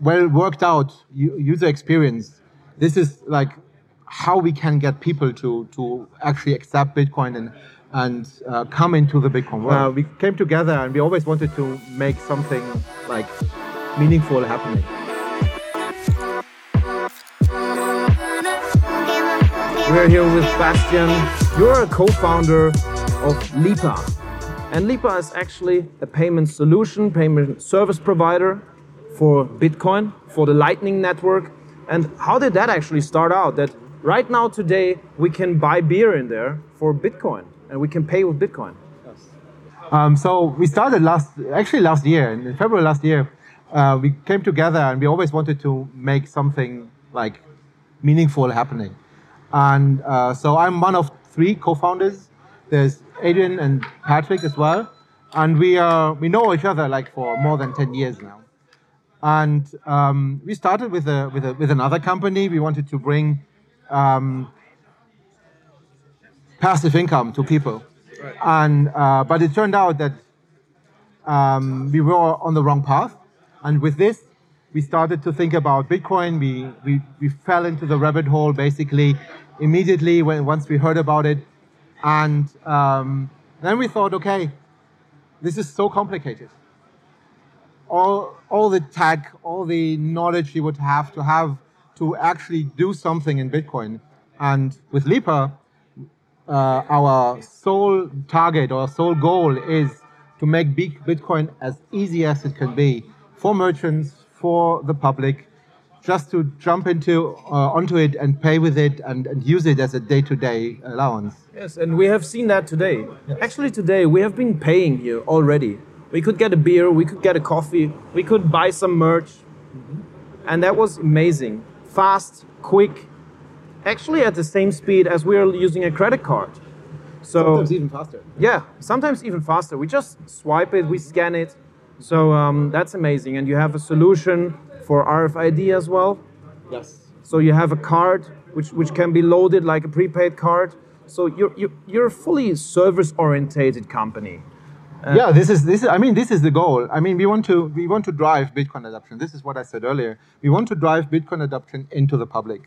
well worked out user experience. This is like how we can get people to to actually accept Bitcoin and and uh, come into the Bitcoin world. Uh, we came together and we always wanted to make something like meaningful happening. We're here with Bastian. You're a co-founder of Lipa. And Lipa is actually a payment solution, payment service provider for Bitcoin, for the Lightning Network. And how did that actually start out? That right now, today, we can buy beer in there for Bitcoin and we can pay with Bitcoin. Yes. Um, so we started last, actually last year, in February last year, uh, we came together and we always wanted to make something like meaningful happening. And uh, so I'm one of three co-founders. There's Adrian and Patrick as well, and we are we know each other like for more than ten years now. And um, we started with a, with a with another company. We wanted to bring um, passive income to people, right. and uh, but it turned out that um, we were on the wrong path. And with this, we started to think about Bitcoin. We, we, we fell into the rabbit hole basically immediately when once we heard about it. And um, then we thought, okay, this is so complicated. All, all the tech, all the knowledge you would have to have to actually do something in Bitcoin. And with Lipa, uh, our sole target or sole goal is to make Bitcoin as easy as it can be for merchants, for the public just to jump into uh, onto it and pay with it and, and use it as a day-to-day allowance. Yes, and we have seen that today. Yes. Actually, today we have been paying here already. We could get a beer, we could get a coffee, we could buy some merch, mm-hmm. and that was amazing, fast, quick. Actually, at the same speed as we are using a credit card. So sometimes even faster. Yeah, sometimes even faster. We just swipe it, we scan it, so um, that's amazing. And you have a solution for RFID as well. Yes. So you have a card which, which can be loaded like a prepaid card. So you're, you're, you're a fully service orientated company. Uh, yeah, this is this. Is, I mean, this is the goal. I mean, we want to we want to drive Bitcoin adoption. This is what I said earlier. We want to drive Bitcoin adoption into the public.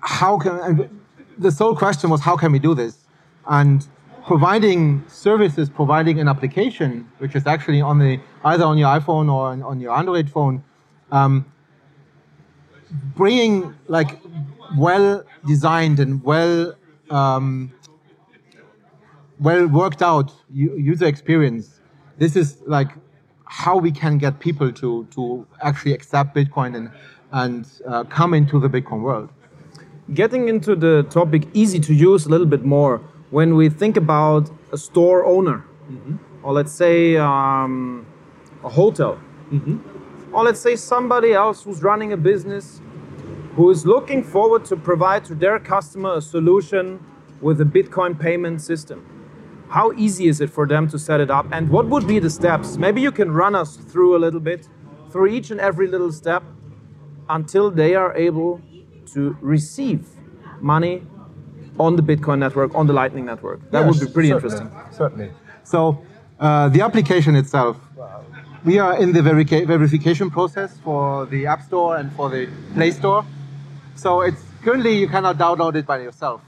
How can the sole question was how can we do this? And providing services, providing an application, which is actually on the either on your iPhone or on, on your Android phone, um, bringing like well designed and well um, well worked out user experience. This is like how we can get people to to actually accept Bitcoin and and uh, come into the Bitcoin world. Getting into the topic easy to use a little bit more when we think about a store owner, mm-hmm. or let's say um, a hotel, mm-hmm. or let's say somebody else who's running a business who is looking forward to provide to their customer a solution with a Bitcoin payment system. How easy is it for them to set it up, and what would be the steps? Maybe you can run us through a little bit, through each and every little step, until they are able to receive money on the Bitcoin network, on the Lightning network. That yes, would be pretty certainly, interesting. Certainly. So uh, the application itself, we are in the verica- verification process for the App Store and for the Play Store. So it's currently you cannot download it by yourself.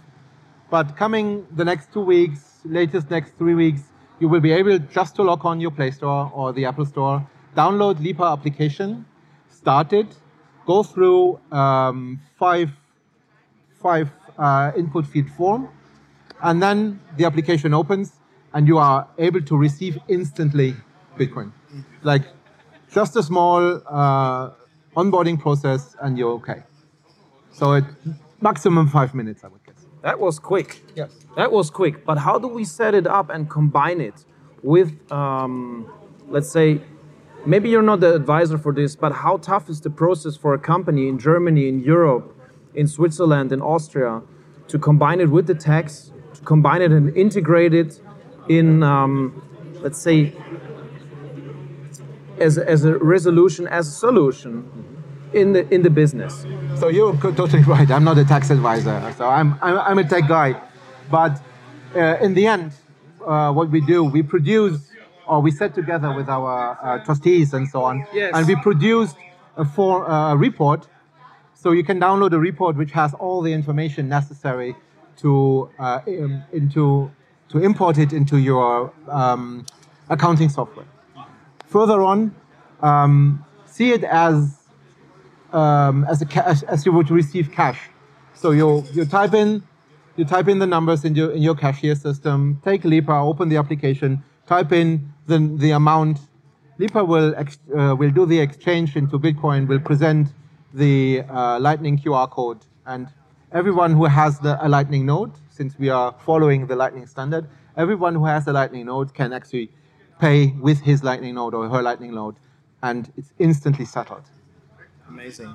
But coming the next two weeks, latest next three weeks, you will be able just to log on your Play Store or the Apple Store, download Lipa application, start it, go through um, five five uh, input field form, and then the application opens, and you are able to receive instantly Bitcoin. Like just a small uh, onboarding process, and you're okay. So it maximum five minutes, I would. That was quick. Yes. That was quick. But how do we set it up and combine it with, um, let's say, maybe you're not the advisor for this, but how tough is the process for a company in Germany, in Europe, in Switzerland, in Austria, to combine it with the tax, to combine it and integrate it in, um, let's say, as, as a resolution, as a solution in the in the business. So you're totally right. I'm not a tax advisor, so I'm I'm, I'm a tech guy, but uh, in the end, uh, what we do, we produce or we set together with our uh, trustees and so on, yes. and we produced a, for, uh, a report. So you can download a report which has all the information necessary to uh, into to import it into your um, accounting software. Further on, um, see it as um, as, a as, as you would receive cash. So you you type in you type in the numbers in your in your cashier system. Take Lipa, open the application, type in the the amount. Lipa will ex, uh, will do the exchange into Bitcoin. Will present the uh, Lightning QR code, and everyone who has the, a Lightning node, since we are following the Lightning standard, everyone who has a Lightning node can actually pay with his Lightning node or her Lightning node, and it's instantly settled. Amazing.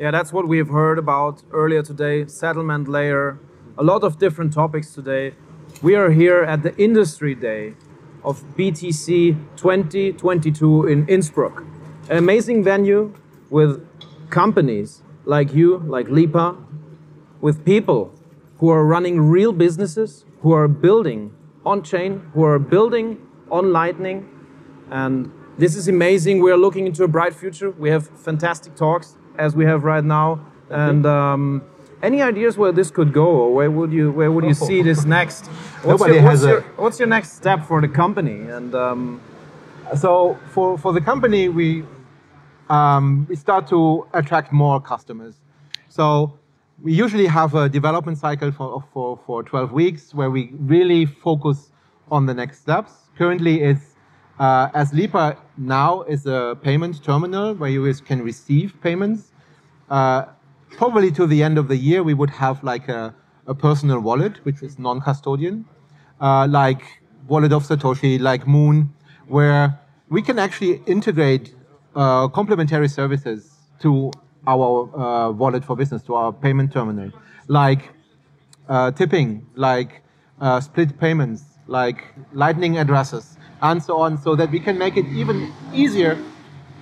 Yeah, that's what we have heard about earlier today. Settlement layer, a lot of different topics today. We are here at the industry day of BTC 2022 in Innsbruck. An amazing venue with companies like you, like Lipa, with people who are running real businesses, who are building on chain, who are building on Lightning. And this is amazing. We are looking into a bright future. We have fantastic talks as we have right now. And um, any ideas where this could go, or where would you where would you see this next? What's Nobody your, has what's, a- your, what's your next step for the company? And um, So for, for the company, we um, we start to attract more customers. So we usually have a development cycle for, for, for 12 weeks where we really focus on the next steps. Currently, it's uh, as Lipa now is a payment terminal where you can receive payments. Uh, probably to the end of the year, we would have like a, a personal wallet, which is non-custodian, uh, like Wallet of Satoshi, like Muun, where we can actually integrate uh, complementary services to our uh, wallet for business, to our payment terminal, like uh, tipping, like uh, split payments, like lightning addresses, and so on, so that we can make it even easier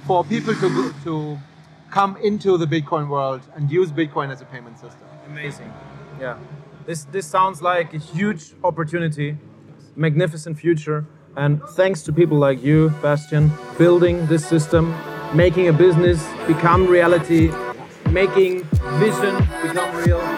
for people to, to come into the Bitcoin world and use Bitcoin as a payment system. Amazing. Yeah. This this sounds like a huge opportunity, magnificent future. And thanks to people like you, Bastian, building this system, making a business become reality, making vision become real.